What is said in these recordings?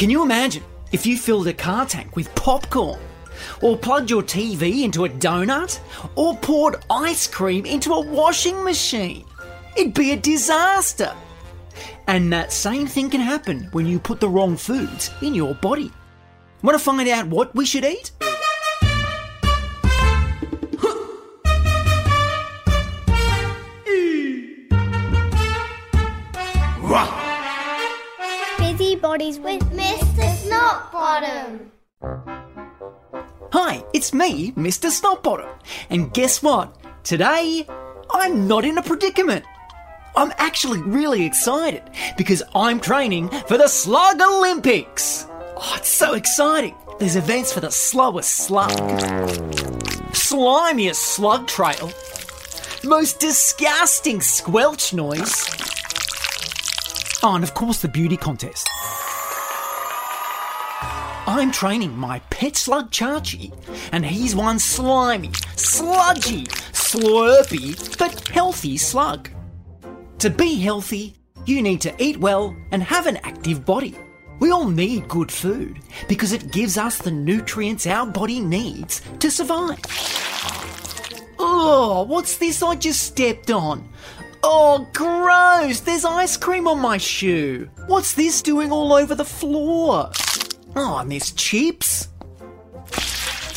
Can you imagine if you filled a car tank with popcorn? Or plugged your TV into a donut? Or poured ice cream into a washing machine? It'd be a disaster. And that same thing can happen when you put the wrong foods in your body. Want to find out what we should eat? With Mr. Snotbottom. Hi, it's me, Mr. Snotbottom. And guess what? Today, I'm not in a predicament. I'm actually really excited because I'm training for the Slug Olympics. Oh, it's so exciting. There's events for the slowest slug, slimiest slug trail, most disgusting squelch noise. Oh, and of course, the beauty contest. I'm training my pet slug Chachi, and he's one slimy, sludgy, slurpy, but healthy slug. To be healthy, you need to eat well and have an active body. We all need good food because it gives us the nutrients our body needs to survive. Oh, what's this I just stepped on? Oh, gross! There's ice cream on my shoe. What's this doing all over the floor? Oh, and there's chips.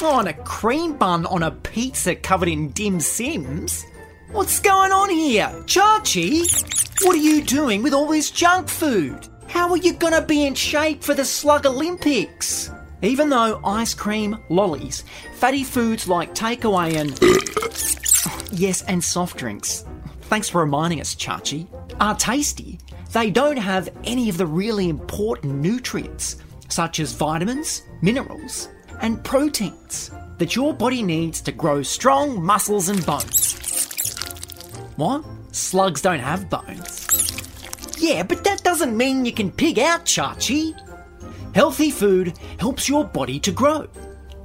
Oh, and a cream bun on a pizza covered in dim sims. What's going on here? Chachi? What are you doing with all this junk food? How are you gonna be in shape for the Slug Olympics? Even though ice cream, lollies, fatty foods like takeaway and. yes, and soft drinks. Thanks for reminding us, Chachi. Are tasty. They don't have any of the really important nutrients, such as vitamins, minerals, and proteins that your body needs to grow strong muscles and bones. What? Slugs don't have bones. Yeah, but that doesn't mean you can pig out, Chachi. Healthy food helps your body to grow,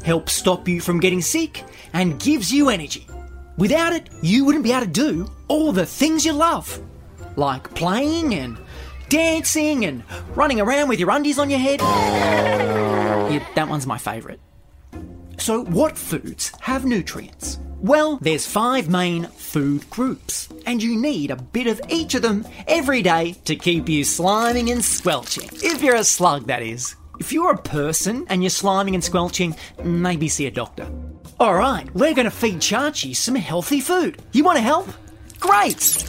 helps stop you from getting sick, and gives you energy. Without it, you wouldn't be able to do all the things you love, like playing and dancing and running around with your undies on your head. Yeah, that one's my favourite. So, what foods have nutrients? Well, there's five main food groups, and you need a bit of each of them every day to keep you sliming and squelching. If you're a slug, that is. If you're a person and you're sliming and squelching, maybe see a doctor. Alright, we're gonna feed Chachi some healthy food. You wanna help? Great!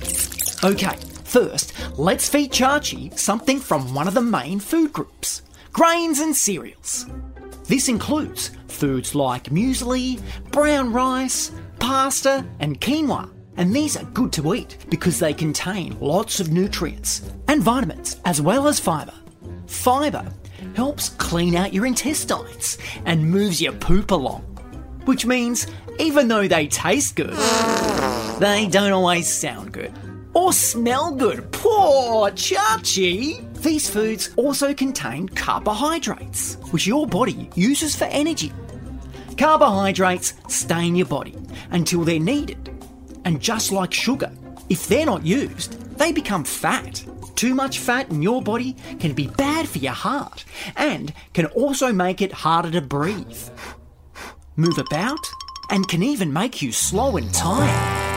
Okay, first, let's feed Chachi something from one of the main food groups grains and cereals. This includes foods like muesli, brown rice, pasta, and quinoa. And these are good to eat because they contain lots of nutrients and vitamins as well as fibre. Fibre helps clean out your intestines and moves your poop along. Which means even though they taste good, they don't always sound good or smell good. Poor Chachi! These foods also contain carbohydrates, which your body uses for energy. Carbohydrates stay in your body until they're needed. And just like sugar, if they're not used, they become fat. Too much fat in your body can be bad for your heart and can also make it harder to breathe, move about, and can even make you slow and tired.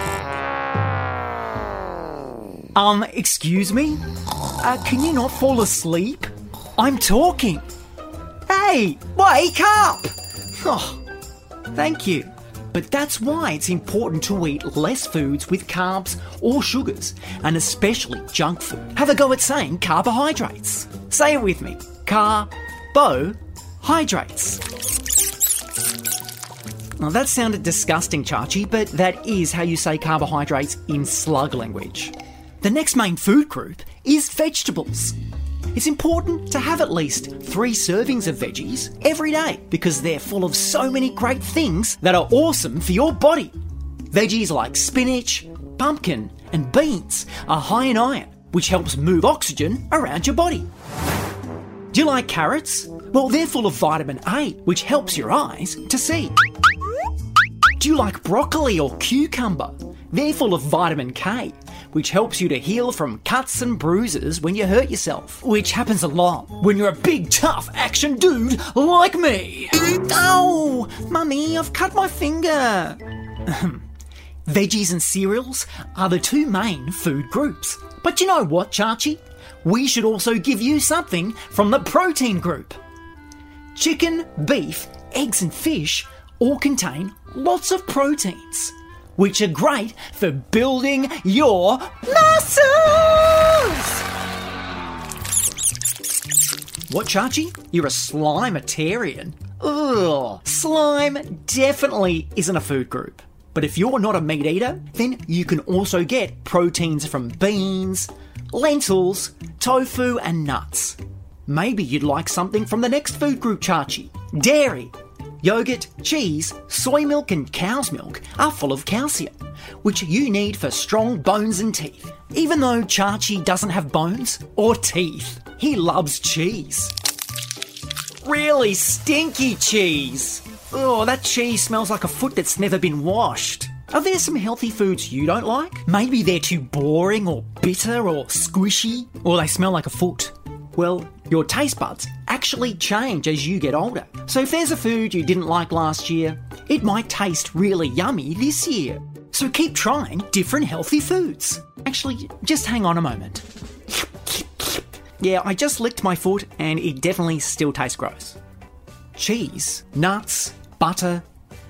Um, excuse me? Uh, can you not fall asleep? I'm talking. Hey, wake up! Oh, thank you. But that's why it's important to eat less foods with carbs or sugars, and especially junk food. Have a go at saying carbohydrates. Say it with me. Car-bo-hydrates. Now that sounded disgusting, Chachi, but that is how you say carbohydrates in slug language. The next main food group is vegetables. It's important to have at least three servings of veggies every day because they're full of so many great things that are awesome for your body. Veggies like spinach, pumpkin, and beans are high in iron, which helps move oxygen around your body. Do you like carrots? Well, they're full of vitamin A, which helps your eyes to see. Do you like broccoli or cucumber? They're full of vitamin K, which helps you to heal from cuts and bruises when you hurt yourself, which happens a lot when you're a big, tough action dude like me. Oh, mummy, I've cut my finger. Veggies and cereals are the two main food groups. But you know what, Chachi? We should also give you something from the protein group. Chicken, beef, eggs, and fish all contain lots of proteins, which are great for building your muscles. What, Chachi? You're a slimitarian? Ugh, slime definitely isn't a food group. But if you're not a meat eater, then you can also get proteins from beans, lentils, tofu, and nuts. Maybe you'd like something from the next food group, Chachi. Dairy. Yogurt, cheese, soy milk, and cow's milk are full of calcium, which you need for strong bones and teeth. Even though Chachi doesn't have bones or teeth, he loves cheese. Really stinky cheese. Oh, that cheese smells like a foot that's never been washed. Are there some healthy foods you don't like? Maybe they're too boring or bitter or squishy, or they smell like a foot. Well, your taste buds actually change as you get older. So if there's a food you didn't like last year, it might taste really yummy this year. So keep trying different healthy foods. Actually, just hang on a moment. Yeah, I just licked my foot and it definitely still tastes gross. Cheese, nuts, butter,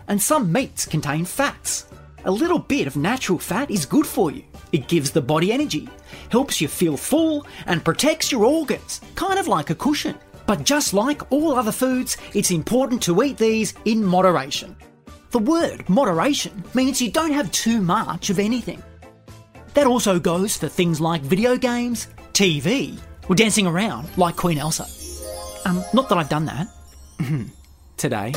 and some meats contain fats. A little bit of natural fat is good for you. It gives the body energy, helps you feel full, and protects your organs, kind of like a cushion. But just like all other foods, it's important to eat these in moderation. The word moderation means you don't have too much of anything. That also goes for things like video games, TV, or dancing around like Queen Elsa. Um, not that I've done that. Today.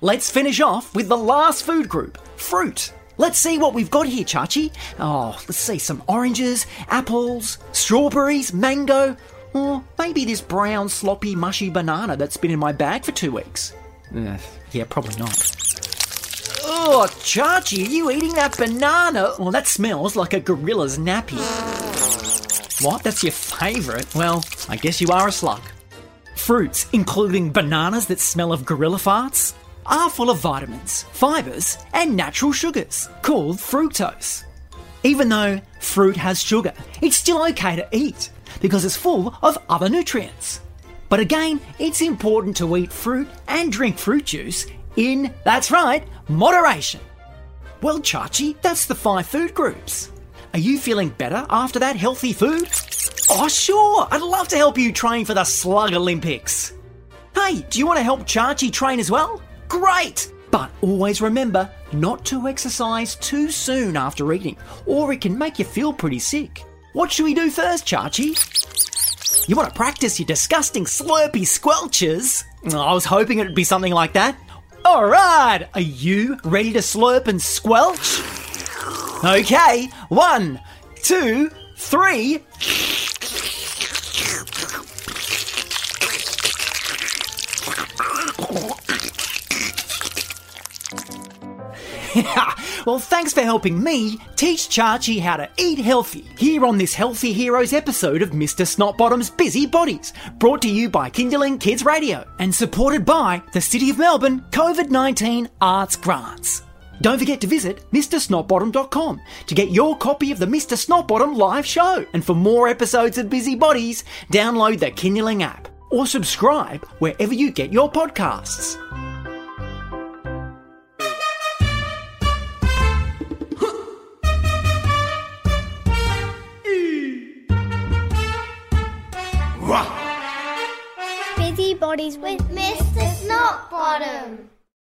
Let's finish off with the last food group fruit. Let's see what we've got here, Chachi. Oh, let's see some oranges, apples, strawberries, mango, or maybe this brown, sloppy, mushy banana that's been in my bag for two weeks. Uh, yeah, probably not. Oh, Chachi, are you eating that banana? Well, that smells like a gorilla's nappy. What? That's your favourite? Well, I guess you are a slug. Fruits, including bananas that smell of gorilla farts, are full of vitamins, fibres, and natural sugars, called fructose. Even though fruit has sugar, it's still okay to eat because it's full of other nutrients. But again, it's important to eat fruit and drink fruit juice in, that's right, moderation. Well, Chachi, that's the five food groups. Are you feeling better after that healthy food? Oh, sure, I'd love to help you train for the Slug Olympics. Hey, do you want to help Chachi train as well? Great! But always remember not to exercise too soon after eating, or it can make you feel pretty sick. What should we do first, Chachi? You want to practice your disgusting slurpy squelches? I was hoping it'd be something like that. Alright, are you ready to slurp and squelch? Okay, one, two, three. well, thanks for helping me teach Chachi how to eat healthy here on this Healthy Heroes episode of Mr. Snotbottom's Busy Bodies, brought to you by Kinderling Kids Radio and supported by the City of Melbourne COVID 19 Arts Grants. Don't forget to visit MrSnotbottom.com to get your copy of the Mr. Snotbottom live show. And for more episodes of Busy Bodies, download the Kinderling app or subscribe wherever you get your podcasts. With Mr. Snotbottom.